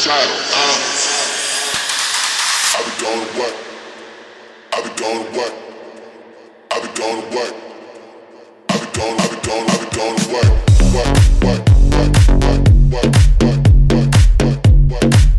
title. Um, I be going to work. I've been going to work. I've been going to work. I've been going. I've been going. I've been going to work. Work. Work. Work. Work. Work. Work. Work. Work. Work.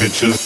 Right,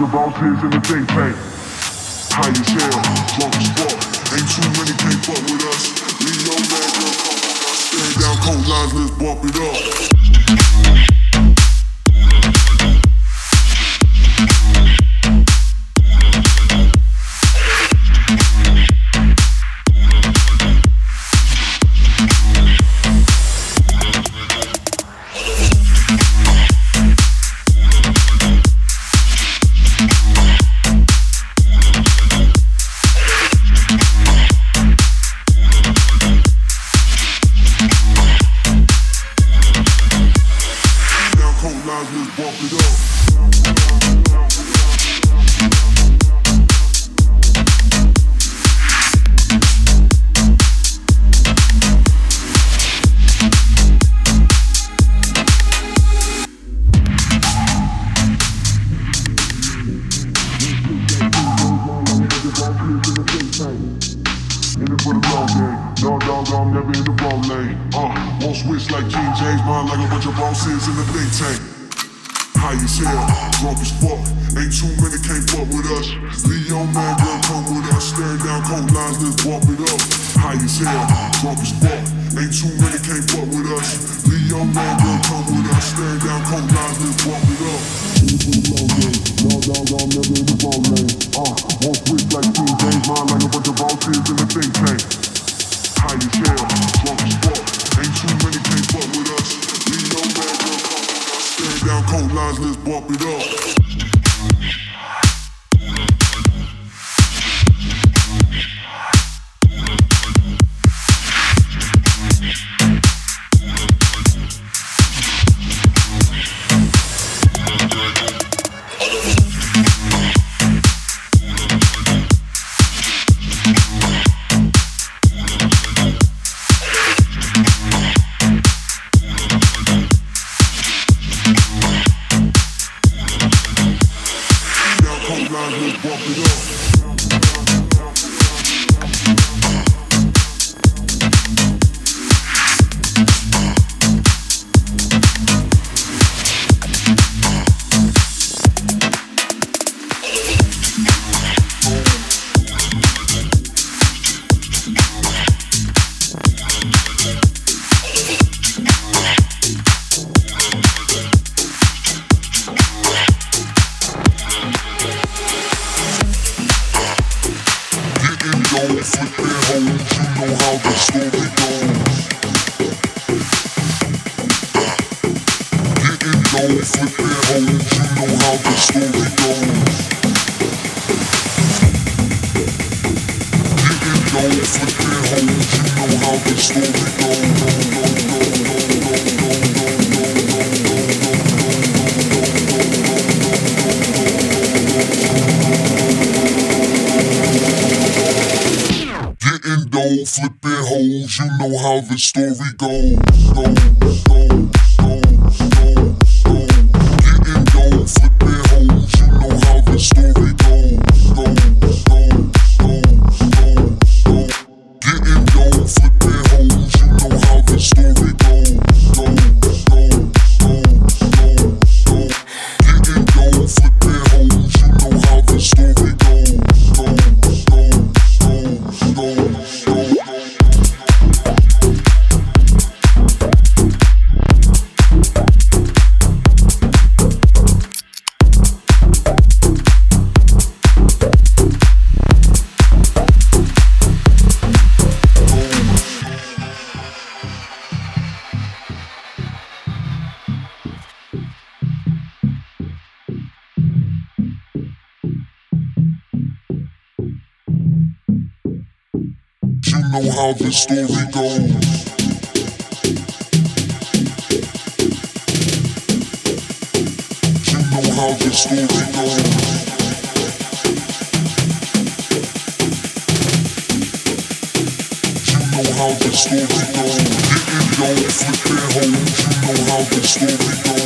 the bosses in the think tank. High as hell, drunk as fuck. Ain't too many can't fuck with us. We know us Stand down, cold lines, let's bump it up. story go. Know how the story goes. You know how the story goes. You know how the story goes. Getting your flipping hoes. You know how the story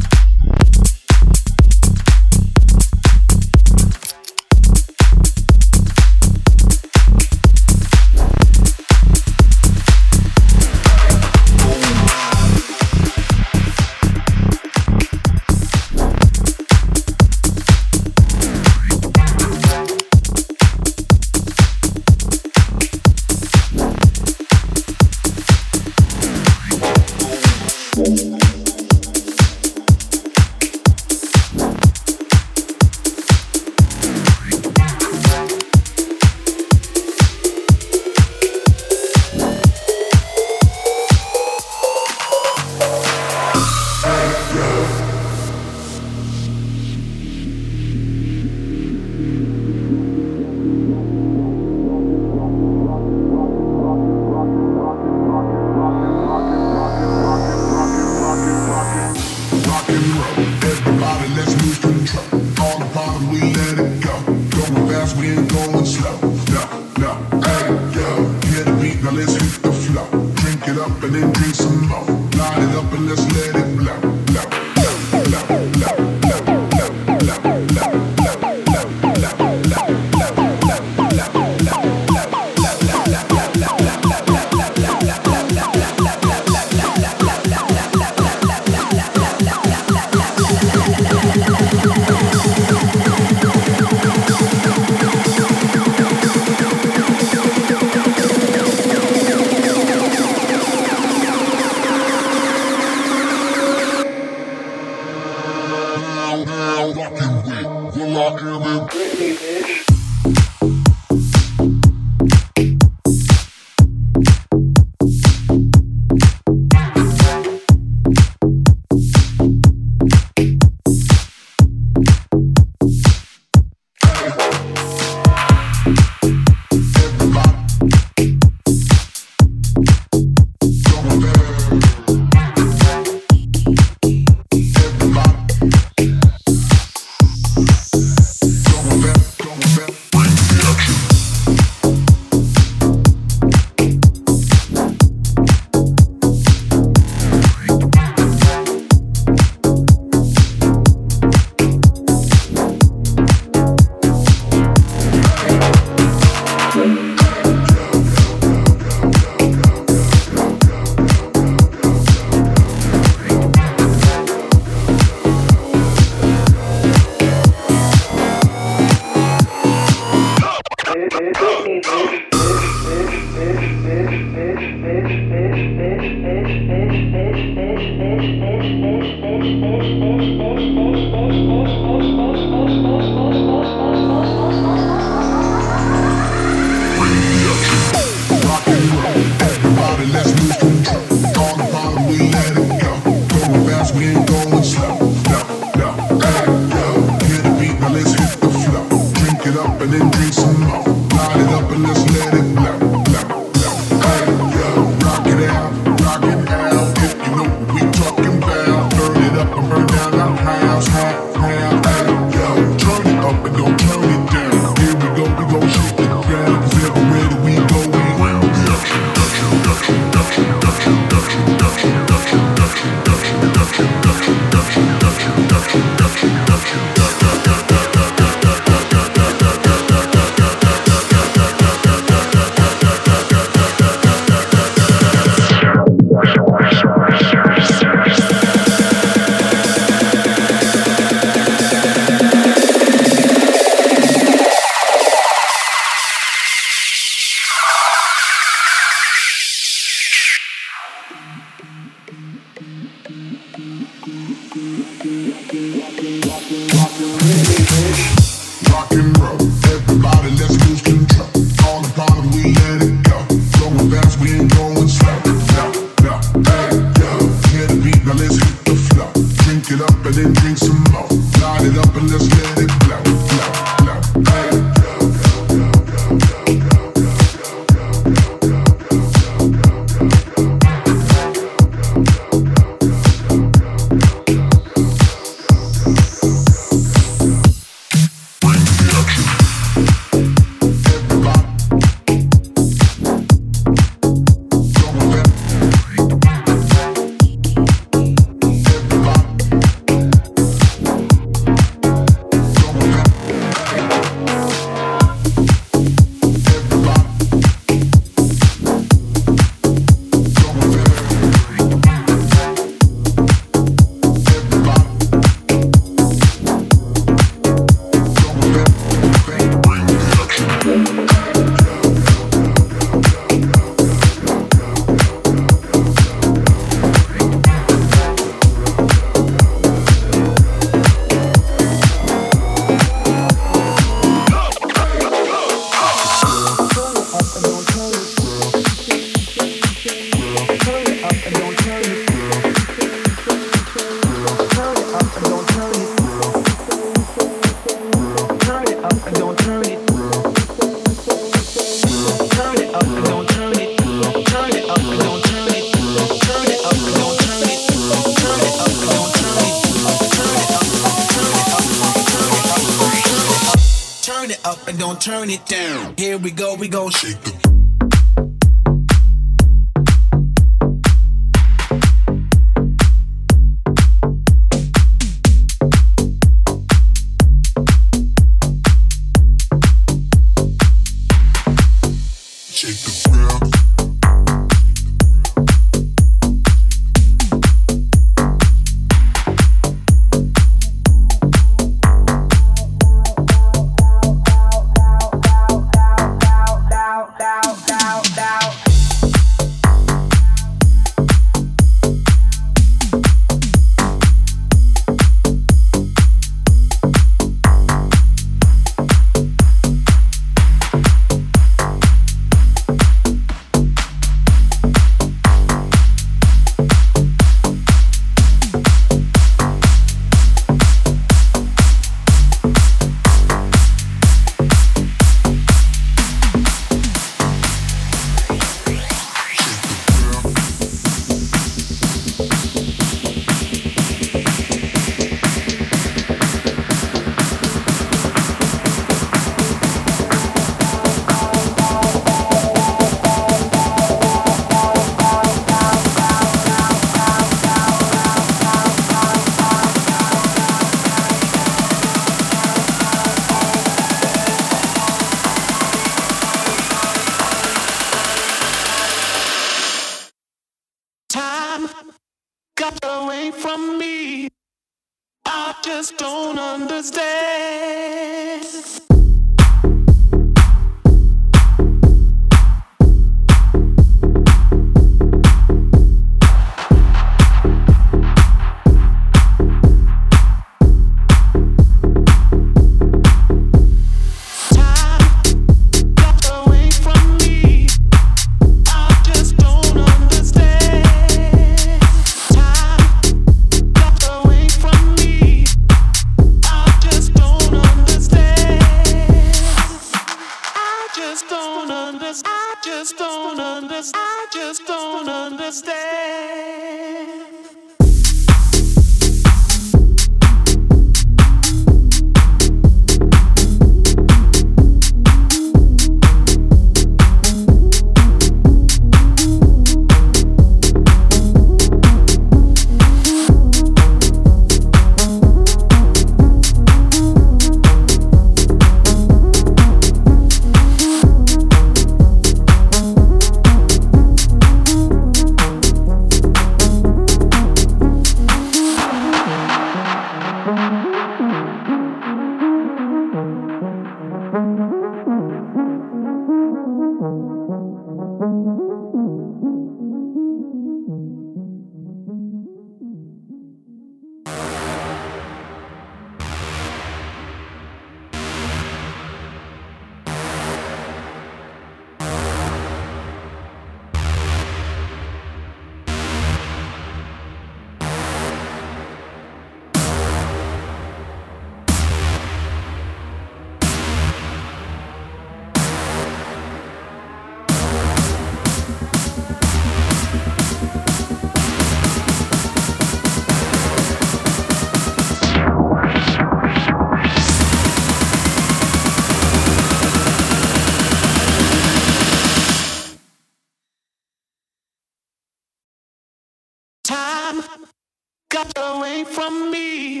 away from me.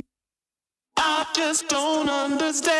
I just don't understand.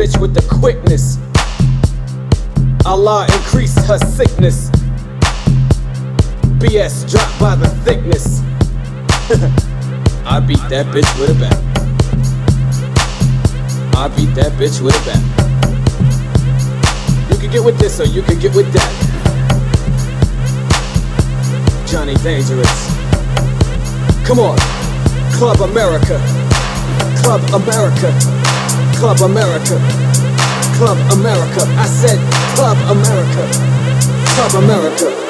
bitch with the quickness. Allah increase her sickness. BS dropped by the thickness. I beat that bitch with a bat. I beat that bitch with a bat. You can get with this or you can get with that. Johnny Dangerous. Come on, Club America. Club America. Club America. Club America. I said Club America. Club America.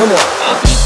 Come on.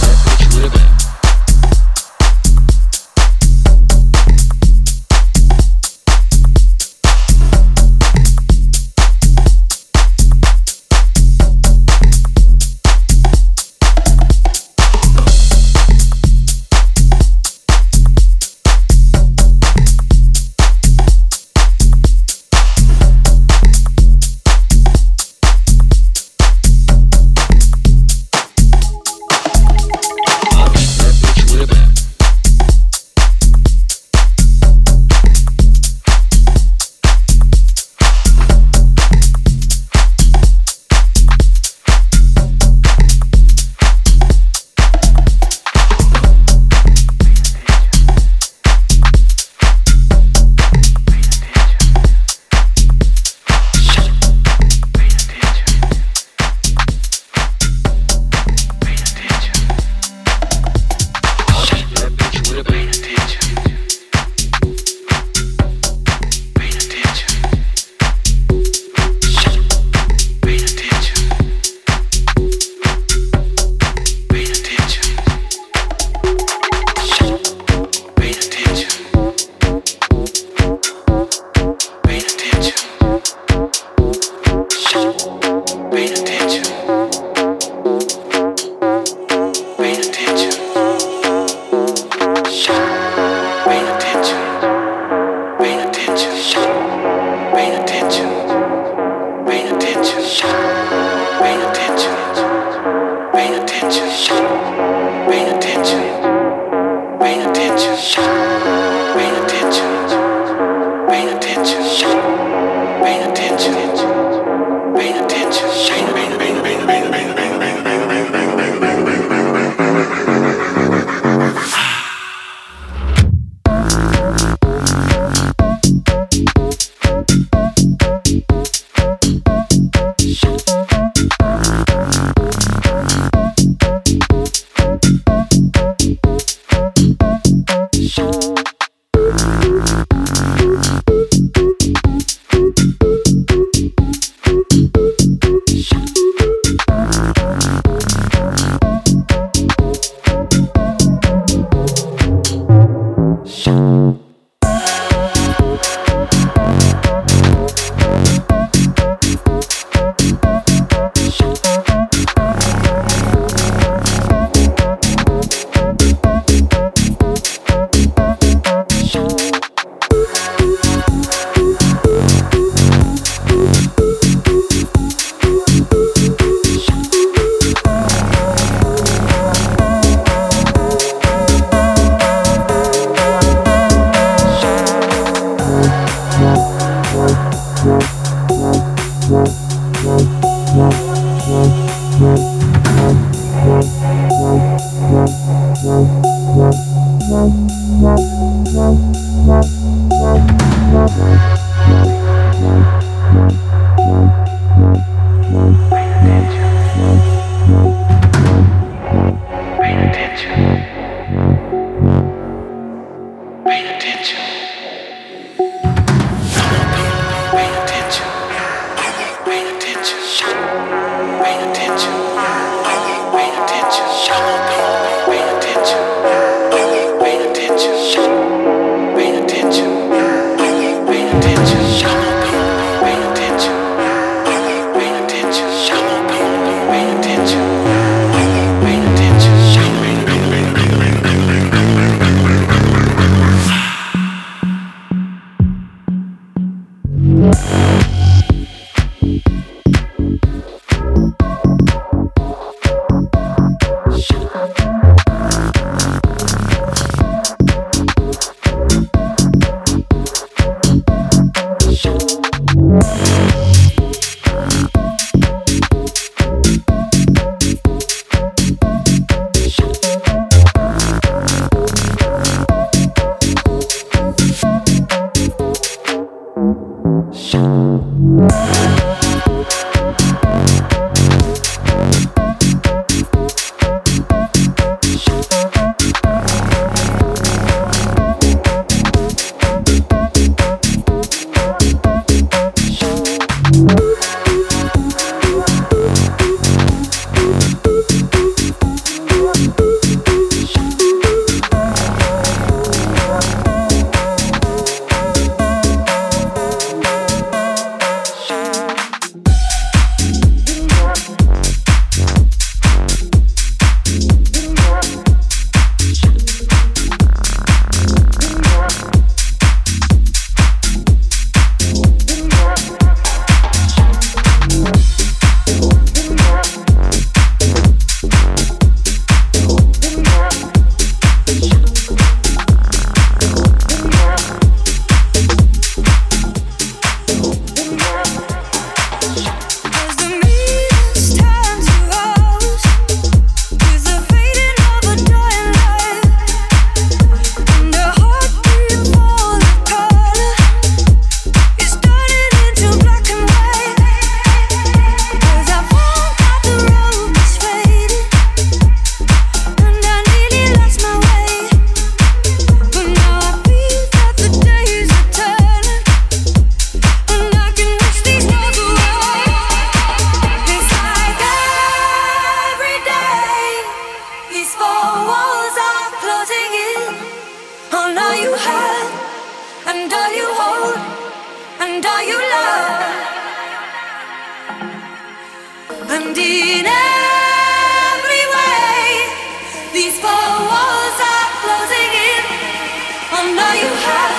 are you have,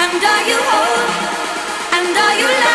and are you hold, and are you love.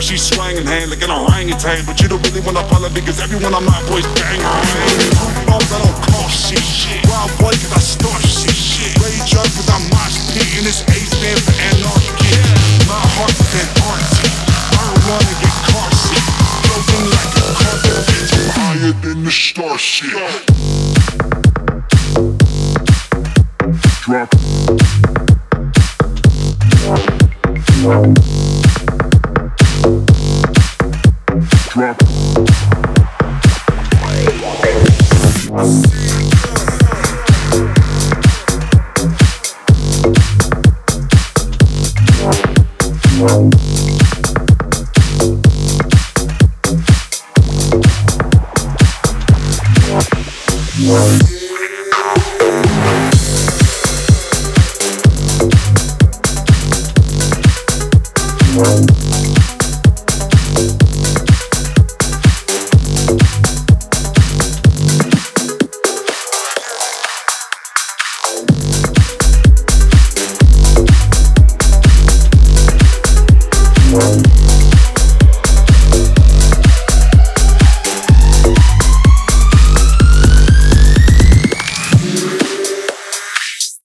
When she's swinging hand like an orangutan. But you don't really wanna follow because everyone on my boys bang her. Bones, I don't cost shit. Wild boy, cause I start shit. Rage up cause I'm mosh pit, and this A stands for anarchy. My heart is Antarctic. I don't wanna get car seat. Floating like a carpet, higher than the starship. Drop. Drop.